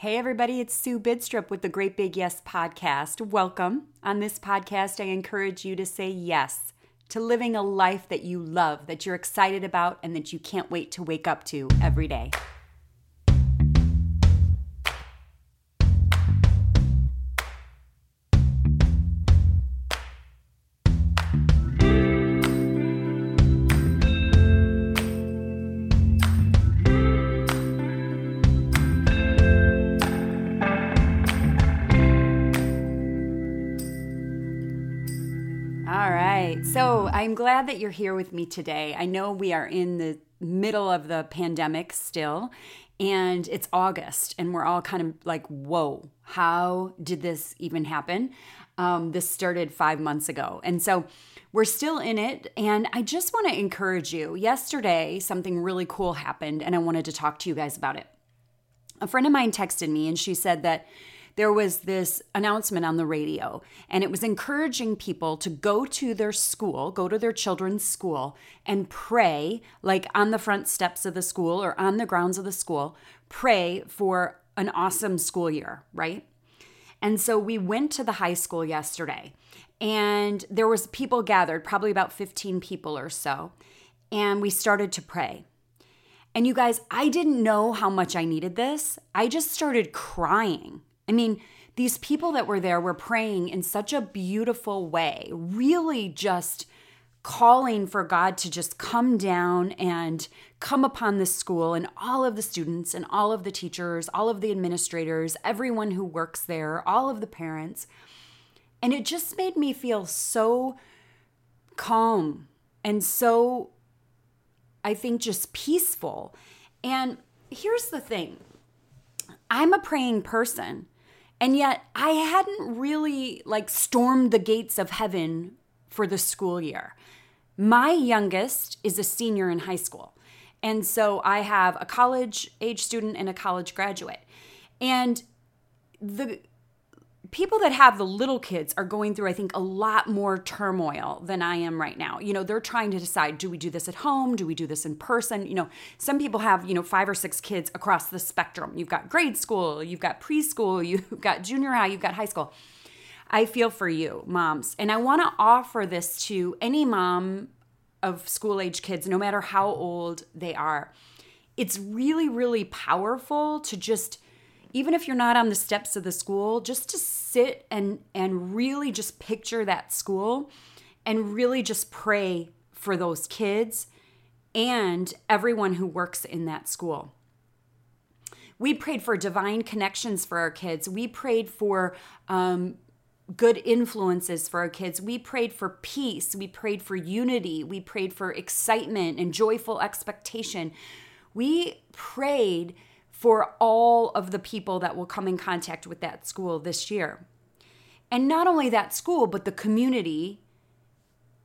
Hey, everybody, it's Sue Bidstrup with the Great Big Yes podcast. Welcome. On this podcast, I encourage you to say yes to living a life that you love, that you're excited about, and that you can't wait to wake up to every day. Glad that you're here with me today. I know we are in the middle of the pandemic still, and it's August, and we're all kind of like, whoa, how did this even happen? Um, this started five months ago. And so we're still in it. And I just want to encourage you. Yesterday, something really cool happened, and I wanted to talk to you guys about it. A friend of mine texted me, and she said that there was this announcement on the radio, and it was encouraging people to go to their school, go to their children's school, and pray, like on the front steps of the school or on the grounds of the school, pray for an awesome school year, right? And so we went to the high school yesterday, and there was people gathered, probably about 15 people or so, and we started to pray. And you guys, I didn't know how much I needed this. I just started crying. I mean, these people that were there were praying in such a beautiful way, really just calling for God to just come down and come upon this school and all of the students and all of the teachers, all of the administrators, everyone who works there, all of the parents. And it just made me feel so calm and so, I think, just peaceful. And here's the thing I'm a praying person. And yet I hadn't really like stormed the gates of heaven for the school year. My youngest is a senior in high school. And so I have a college age student and a college graduate. And the people that have the little kids are going through, I think, a lot more turmoil than I am right now. You know, they're trying to decide do we do this at home? Do we do this in person? You know, some people have, you know, five or six kids across the spectrum. You've got grade school, you've got preschool, you've got junior high, you've got high school. I feel for you, moms. And I want to offer this to any mom of school age kids, no matter how old they are. It's really, really powerful to just even if you're not on the steps of the school, just to sit and and really just picture that school and really just pray for those kids and everyone who works in that school. We prayed for divine connections for our kids. We prayed for um, good influences for our kids. We prayed for peace. We prayed for unity. We prayed for excitement and joyful expectation. We prayed for all of the people that will come in contact with that school this year. And not only that school, but the community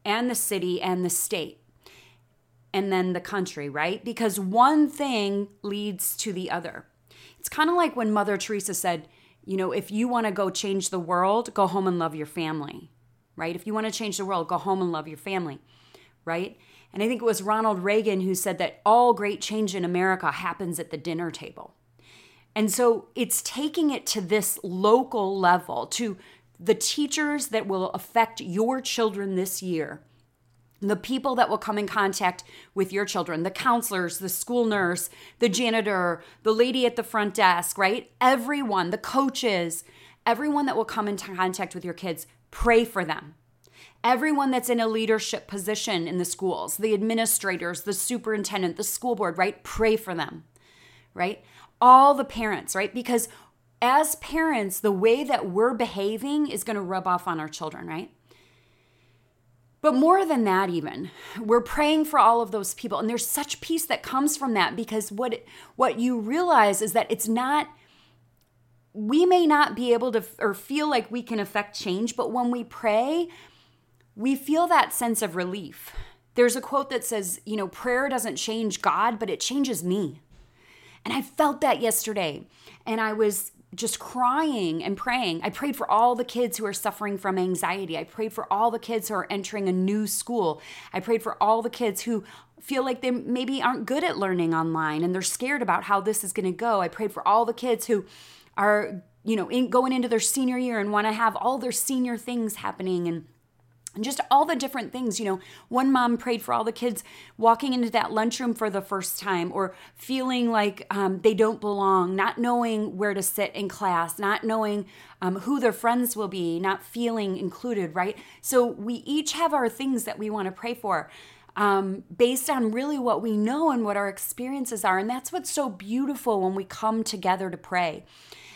and the city and the state and then the country, right? Because one thing leads to the other. It's kind of like when Mother Teresa said, you know, if you want to go change the world, go home and love your family, right? If you want to change the world, go home and love your family, right? And I think it was Ronald Reagan who said that all great change in America happens at the dinner table. And so it's taking it to this local level, to the teachers that will affect your children this year, the people that will come in contact with your children, the counselors, the school nurse, the janitor, the lady at the front desk, right? Everyone, the coaches, everyone that will come into contact with your kids, pray for them everyone that's in a leadership position in the schools, the administrators, the superintendent, the school board, right? Pray for them, right? All the parents, right? Because as parents, the way that we're behaving is going to rub off on our children, right? But more than that, even, we're praying for all of those people. And there's such peace that comes from that because what, what you realize is that it's not, we may not be able to or feel like we can affect change, but when we pray, we feel that sense of relief. There's a quote that says, you know, prayer doesn't change God, but it changes me. And I felt that yesterday. And I was just crying and praying. I prayed for all the kids who are suffering from anxiety. I prayed for all the kids who are entering a new school. I prayed for all the kids who feel like they maybe aren't good at learning online and they're scared about how this is going to go. I prayed for all the kids who are, you know, in, going into their senior year and want to have all their senior things happening and and just all the different things. You know, one mom prayed for all the kids walking into that lunchroom for the first time or feeling like um, they don't belong, not knowing where to sit in class, not knowing um, who their friends will be, not feeling included, right? So we each have our things that we want to pray for. Um, based on really what we know and what our experiences are. And that's what's so beautiful when we come together to pray.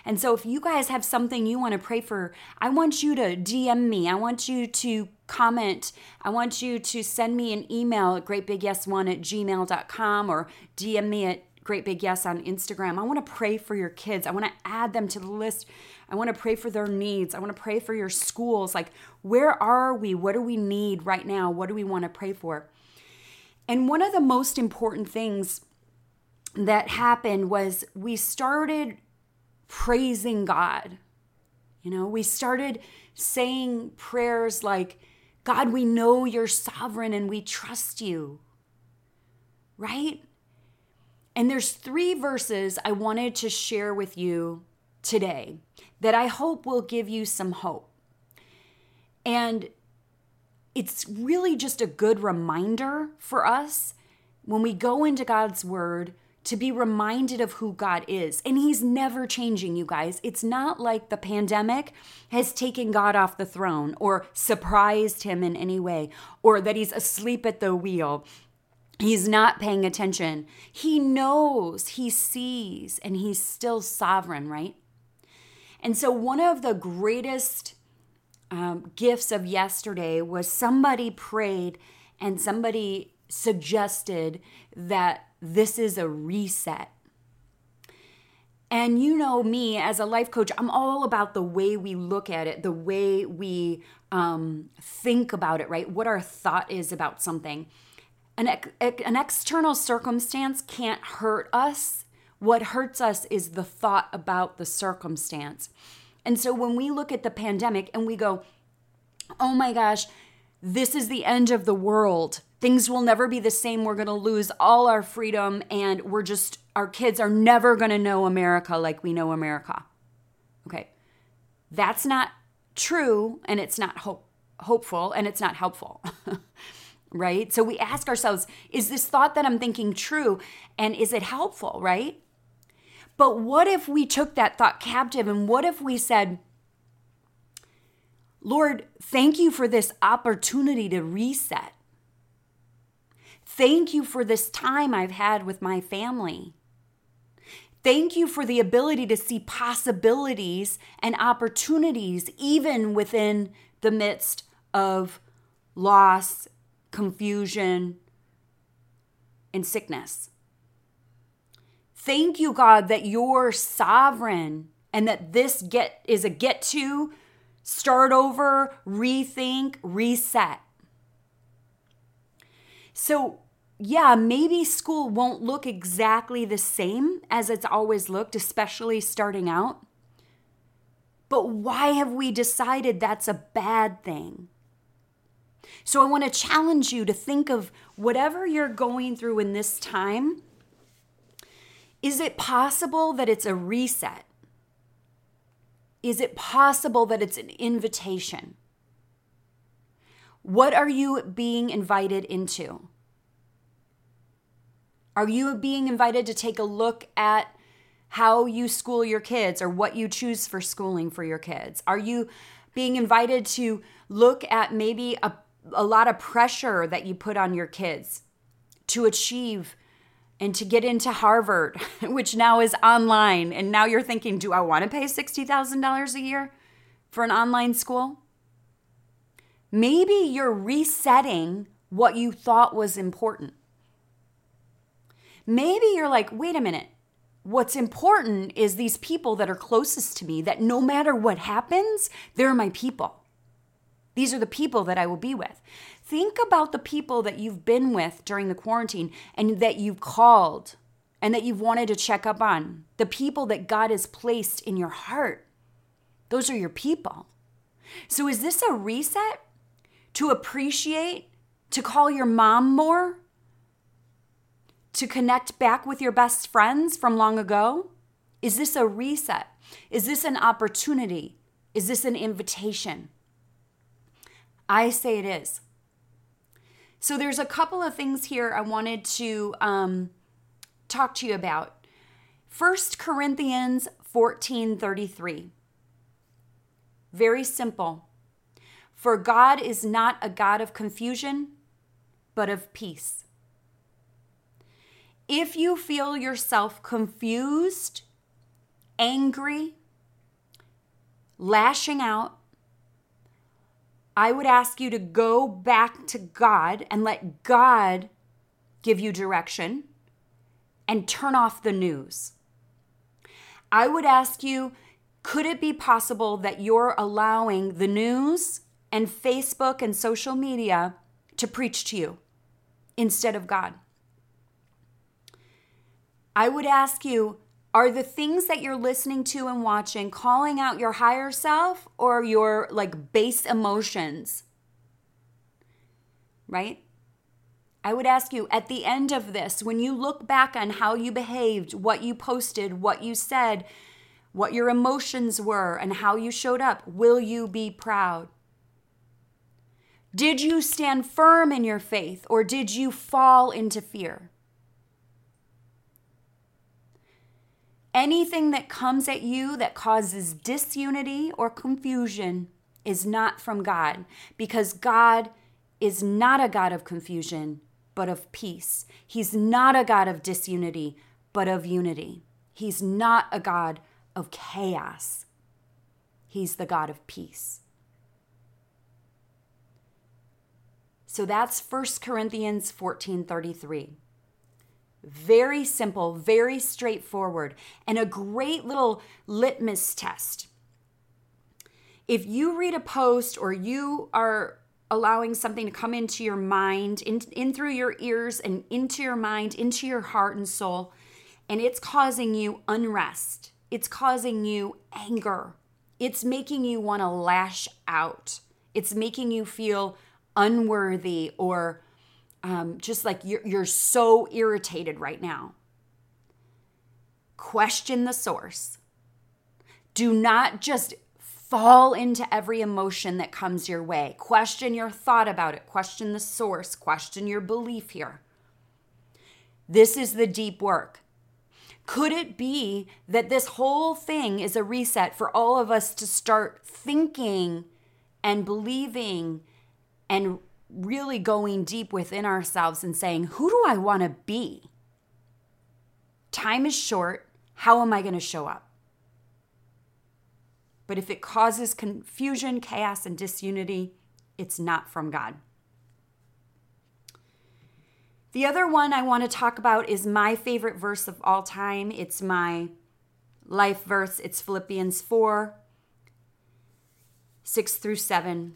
And so if you guys have something you want to pray for, I want you to DM me. I want you to comment. I want you to send me an email at greatbigyes1 at gmail.com or DM me at Great Big Yes on Instagram. I want to pray for your kids. I want to add them to the list. I want to pray for their needs. I want to pray for your schools. Like, where are we? What do we need right now? What do we want to pray for? And one of the most important things that happened was we started praising God. You know, we started saying prayers like, God, we know you're sovereign and we trust you. Right? And there's three verses I wanted to share with you today that I hope will give you some hope. And it's really just a good reminder for us when we go into God's word to be reminded of who God is. And He's never changing, you guys. It's not like the pandemic has taken God off the throne or surprised Him in any way or that He's asleep at the wheel. He's not paying attention. He knows, He sees, and He's still sovereign, right? And so, one of the greatest um, gifts of yesterday was somebody prayed and somebody suggested that this is a reset. And you know me as a life coach, I'm all about the way we look at it, the way we um, think about it, right? What our thought is about something. An, an external circumstance can't hurt us. What hurts us is the thought about the circumstance. And so when we look at the pandemic and we go, oh my gosh, this is the end of the world. Things will never be the same. We're going to lose all our freedom, and we're just, our kids are never going to know America like we know America. Okay. That's not true, and it's not hope, hopeful, and it's not helpful. right? So we ask ourselves, is this thought that I'm thinking true, and is it helpful, right? But what if we took that thought captive, and what if we said, Lord, thank you for this opportunity to reset. Thank you for this time I've had with my family. Thank you for the ability to see possibilities and opportunities even within the midst of loss, confusion, and sickness. Thank you, God, that you're sovereign and that this get is a get to start over, rethink, reset. So, yeah, maybe school won't look exactly the same as it's always looked, especially starting out. But why have we decided that's a bad thing? So I want to challenge you to think of whatever you're going through in this time. Is it possible that it's a reset? Is it possible that it's an invitation? What are you being invited into? Are you being invited to take a look at how you school your kids or what you choose for schooling for your kids? Are you being invited to look at maybe a, a lot of pressure that you put on your kids to achieve and to get into Harvard, which now is online. And now you're thinking, do I want to pay $60,000 a year for an online school? Maybe you're resetting what you thought was important. Maybe you're like, wait a minute. What's important is these people that are closest to me, that no matter what happens, they're my people. These are the people that I will be with. Think about the people that you've been with during the quarantine and that you've called and that you've wanted to check up on. The people that God has placed in your heart. Those are your people. So, is this a reset to appreciate, to call your mom more, to connect back with your best friends from long ago? Is this a reset? Is this an opportunity? Is this an invitation? I say it is. So there's a couple of things here I wanted to um, talk to you about. First Corinthians 14 33. Very simple. For God is not a God of confusion, but of peace. If you feel yourself confused, angry, lashing out, I would ask you to go back to God and let God give you direction and turn off the news. I would ask you could it be possible that you're allowing the news and Facebook and social media to preach to you instead of God? I would ask you are the things that you're listening to and watching calling out your higher self or your like base emotions? Right? I would ask you at the end of this, when you look back on how you behaved, what you posted, what you said, what your emotions were, and how you showed up, will you be proud? Did you stand firm in your faith or did you fall into fear? Anything that comes at you that causes disunity or confusion is not from God because God is not a God of confusion, but of peace. He's not a God of disunity, but of unity. He's not a God of chaos. He's the God of peace. So that's 1 Corinthians 14 33. Very simple, very straightforward, and a great little litmus test. If you read a post or you are allowing something to come into your mind, in, in through your ears and into your mind, into your heart and soul, and it's causing you unrest, it's causing you anger, it's making you want to lash out, it's making you feel unworthy or um, just like you're, you're so irritated right now. Question the source. Do not just fall into every emotion that comes your way. Question your thought about it. Question the source. Question your belief here. This is the deep work. Could it be that this whole thing is a reset for all of us to start thinking and believing and really going deep within ourselves and saying, Who do I want to be? Time is short. How am I going to show up? But if it causes confusion, chaos, and disunity, it's not from God. The other one I want to talk about is my favorite verse of all time. It's my life verse. It's Philippians 4 6 through 7.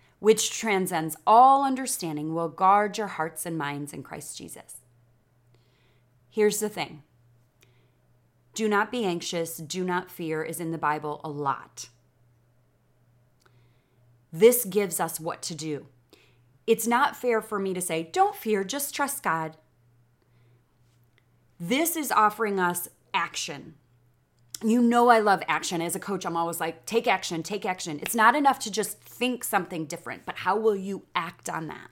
which transcends all understanding, will guard your hearts and minds in Christ Jesus. Here's the thing do not be anxious, do not fear is in the Bible a lot. This gives us what to do. It's not fair for me to say, don't fear, just trust God. This is offering us action you know I love action. As a coach, I'm always like, take action, take action. It's not enough to just think something different, but how will you act on that?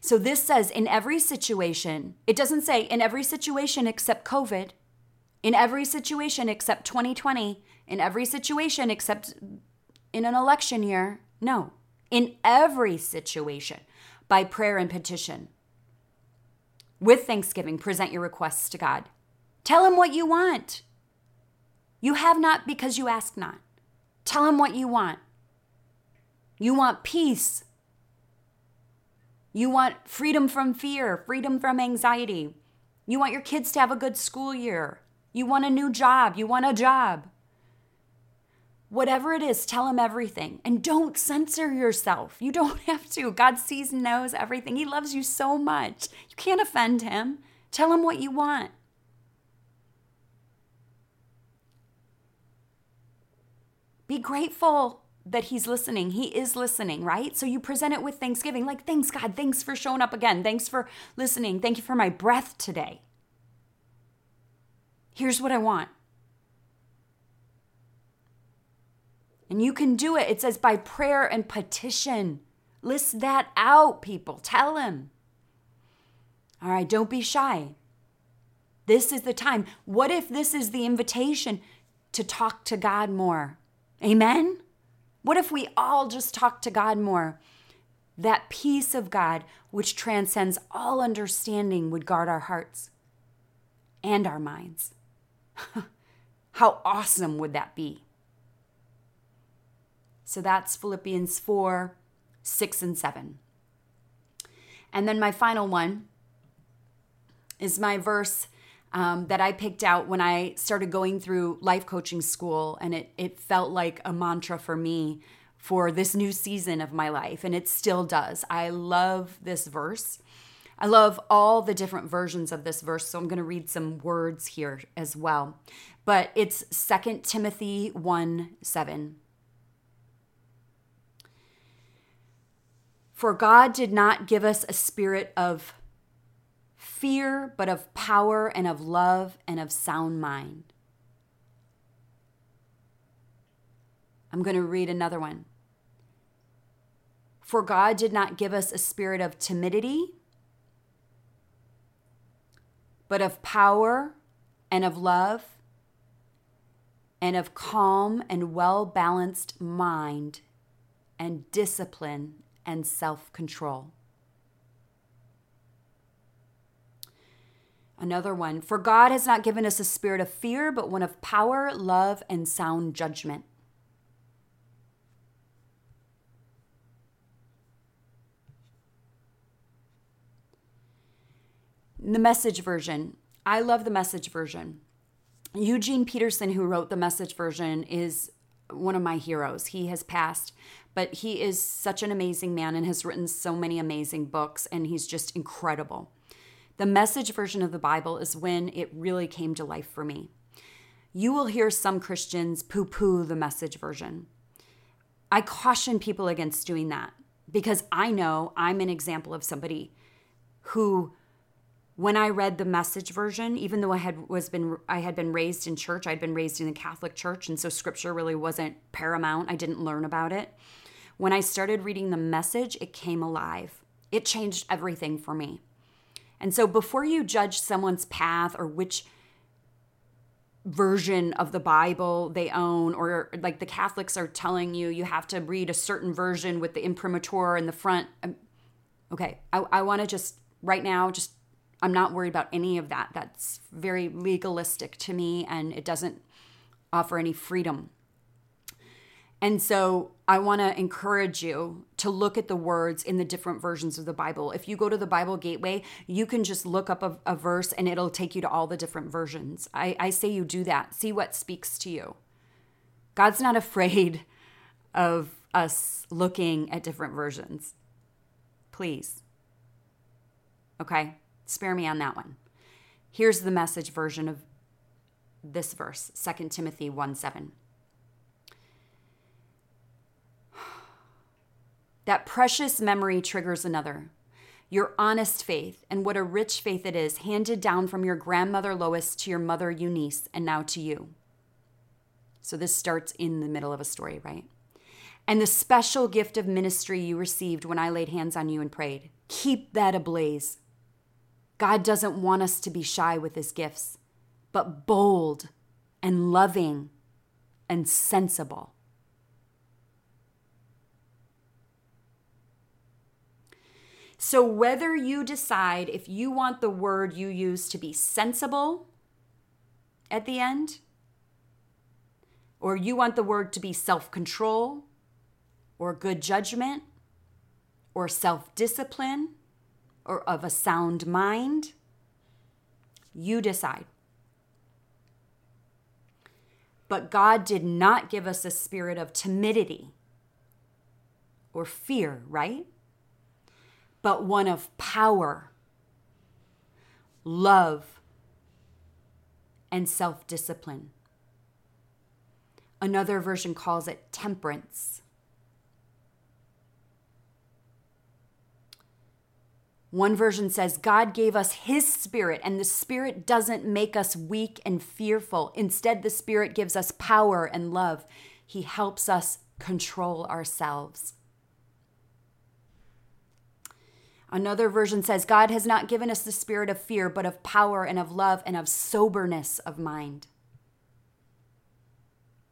So this says in every situation, it doesn't say in every situation except COVID, in every situation except 2020, in every situation except in an election year. No, in every situation by prayer and petition. With thanksgiving, present your requests to God. Tell him what you want. You have not because you ask not. Tell him what you want. You want peace. You want freedom from fear, freedom from anxiety. You want your kids to have a good school year. You want a new job. You want a job. Whatever it is, tell him everything and don't censor yourself. You don't have to. God sees and knows everything. He loves you so much. You can't offend him. Tell him what you want. Be grateful that he's listening. He is listening, right? So you present it with thanksgiving, like, thanks, God. Thanks for showing up again. Thanks for listening. Thank you for my breath today. Here's what I want. And you can do it. It says by prayer and petition. List that out, people. Tell him. All right, don't be shy. This is the time. What if this is the invitation to talk to God more? Amen? What if we all just talk to God more? That peace of God, which transcends all understanding, would guard our hearts and our minds. How awesome would that be? So that's Philippians 4 6 and 7. And then my final one is my verse um, that I picked out when I started going through life coaching school, and it, it felt like a mantra for me for this new season of my life, and it still does. I love this verse. I love all the different versions of this verse, so I'm going to read some words here as well. But it's 2 Timothy 1 7. For God did not give us a spirit of fear, but of power and of love and of sound mind. I'm going to read another one. For God did not give us a spirit of timidity, but of power and of love and of calm and well balanced mind and discipline and self control. Another one, for God has not given us a spirit of fear, but one of power, love, and sound judgment. The message version. I love the message version. Eugene Peterson, who wrote the message version, is one of my heroes. He has passed, but he is such an amazing man and has written so many amazing books, and he's just incredible. The message version of the Bible is when it really came to life for me. You will hear some Christians poo poo the message version. I caution people against doing that because I know I'm an example of somebody who when I read the message version, even though I had was been I had been raised in church, I'd been raised in the Catholic Church, and so scripture really wasn't paramount. I didn't learn about it. When I started reading the message, it came alive. It changed everything for me. And so before you judge someone's path or which version of the Bible they own, or like the Catholics are telling you, you have to read a certain version with the imprimatur in the front. Um, okay, I, I want to just right now, just, I'm not worried about any of that. That's very legalistic to me and it doesn't offer any freedom. And so I want to encourage you to look at the words in the different versions of the Bible. If you go to the Bible Gateway, you can just look up a, a verse and it'll take you to all the different versions. I, I say you do that. See what speaks to you. God's not afraid of us looking at different versions. Please. Okay? Spare me on that one. Here's the message version of this verse 2 Timothy 1 7. That precious memory triggers another. Your honest faith, and what a rich faith it is, handed down from your grandmother Lois to your mother Eunice, and now to you. So this starts in the middle of a story, right? And the special gift of ministry you received when I laid hands on you and prayed. Keep that ablaze. God doesn't want us to be shy with his gifts, but bold and loving and sensible. So, whether you decide if you want the word you use to be sensible at the end, or you want the word to be self control, or good judgment, or self discipline, or of a sound mind, you decide. But God did not give us a spirit of timidity or fear, right? But one of power, love, and self discipline. Another version calls it temperance. One version says God gave us His Spirit, and the Spirit doesn't make us weak and fearful. Instead, the Spirit gives us power and love. He helps us control ourselves. Another version says God has not given us the spirit of fear, but of power and of love and of soberness of mind.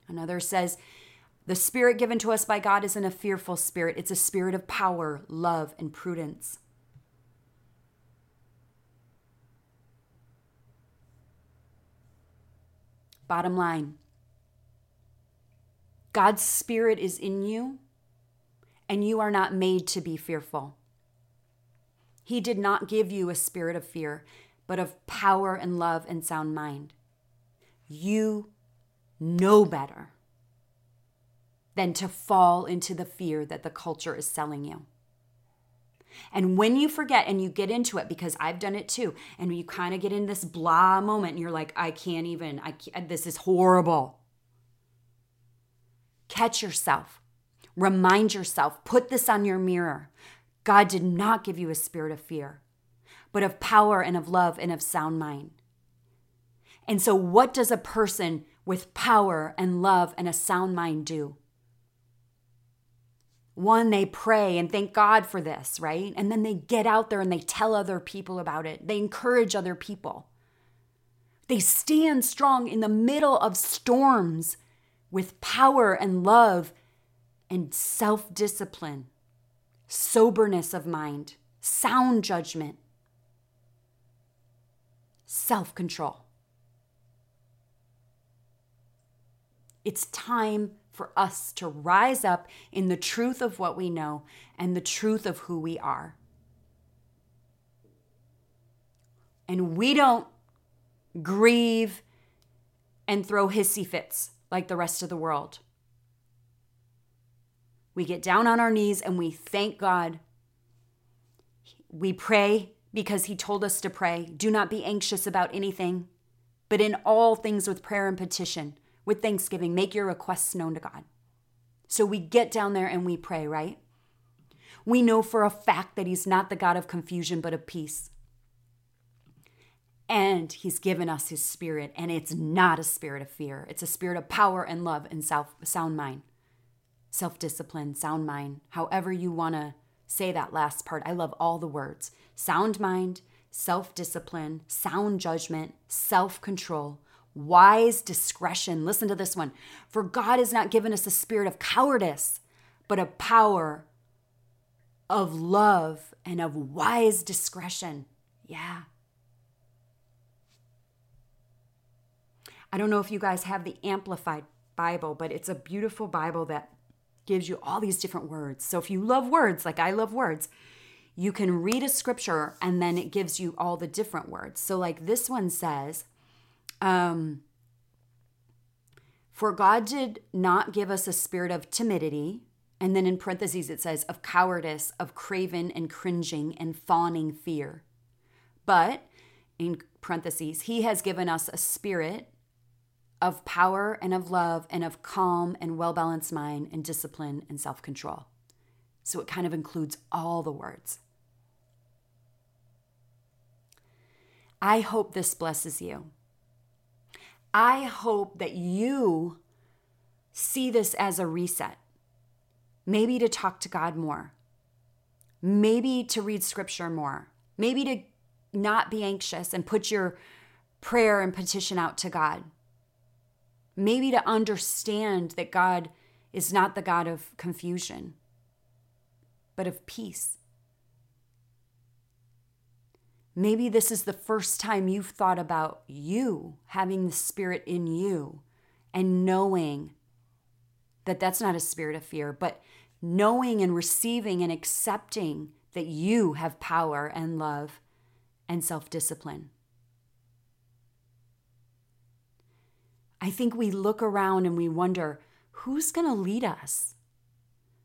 Another says, the spirit given to us by God isn't a fearful spirit, it's a spirit of power, love, and prudence. Bottom line God's spirit is in you, and you are not made to be fearful. He did not give you a spirit of fear, but of power and love and sound mind. You know better than to fall into the fear that the culture is selling you. And when you forget and you get into it, because I've done it too, and you kind of get in this blah moment and you're like, I can't even, I can't, this is horrible. Catch yourself, remind yourself, put this on your mirror. God did not give you a spirit of fear, but of power and of love and of sound mind. And so, what does a person with power and love and a sound mind do? One, they pray and thank God for this, right? And then they get out there and they tell other people about it. They encourage other people. They stand strong in the middle of storms with power and love and self discipline, soberness of mind, sound judgment, self control. It's time for us to rise up in the truth of what we know and the truth of who we are. And we don't grieve and throw hissy fits like the rest of the world. We get down on our knees and we thank God. We pray because He told us to pray. Do not be anxious about anything, but in all things with prayer and petition with thanksgiving, make your requests known to God. So we get down there and we pray, right? We know for a fact that He's not the God of confusion, but of peace. And He's given us His Spirit, and it's not a spirit of fear. It's a spirit of power and love and sound mind, self discipline, sound mind, however you want to say that last part. I love all the words sound mind, self discipline, sound judgment, self control, wise discretion. Listen to this one. For God has not given us a spirit of cowardice, but a power, of love, and of wise discretion. Yeah. I don't know if you guys have the Amplified Bible, but it's a beautiful Bible that gives you all these different words. So if you love words, like I love words, you can read a scripture and then it gives you all the different words. So, like this one says, um, for God did not give us a spirit of timidity. And then in parentheses, it says of cowardice, of craven and cringing and fawning fear. But in parentheses, He has given us a spirit of power and of love and of calm and well balanced mind and discipline and self control. So it kind of includes all the words. I hope this blesses you. I hope that you see this as a reset. Maybe to talk to God more. Maybe to read scripture more. Maybe to not be anxious and put your prayer and petition out to God. Maybe to understand that God is not the God of confusion, but of peace. Maybe this is the first time you've thought about you having the Spirit in you and knowing that that's not a spirit of fear, but knowing and receiving and accepting that you have power and love and self discipline. I think we look around and we wonder who's going to lead us?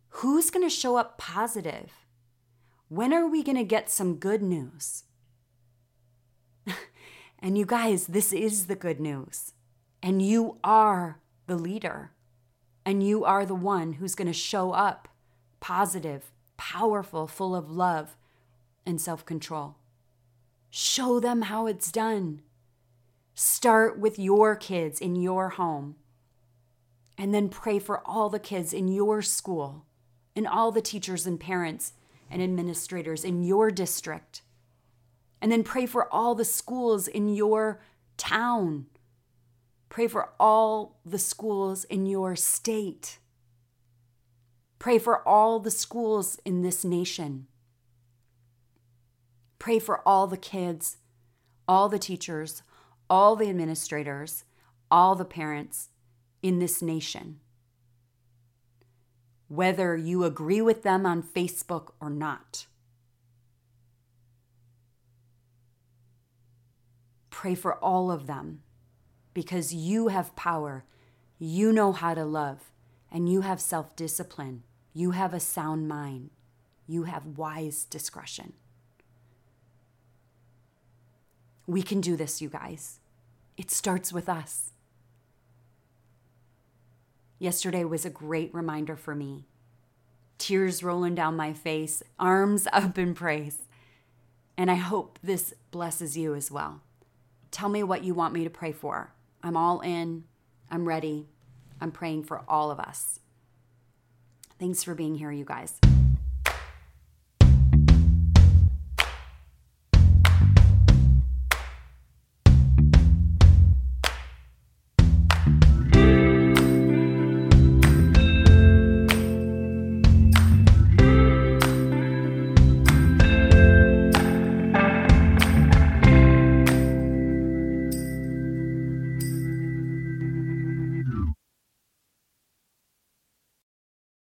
Who's going to show up positive? When are we going to get some good news? and you guys, this is the good news. And you are the leader. And you are the one who's going to show up positive, powerful, full of love and self control. Show them how it's done. Start with your kids in your home. And then pray for all the kids in your school and all the teachers and parents and administrators in your district. And then pray for all the schools in your town. Pray for all the schools in your state. Pray for all the schools in this nation. Pray for all the kids, all the teachers, all the administrators, all the parents in this nation whether you agree with them on Facebook or not. Pray for all of them because you have power. You know how to love, and you have self discipline. You have a sound mind. You have wise discretion. We can do this, you guys. It starts with us. Yesterday was a great reminder for me. Tears rolling down my face, arms up in praise. And I hope this blesses you as well. Tell me what you want me to pray for. I'm all in. I'm ready. I'm praying for all of us. Thanks for being here, you guys.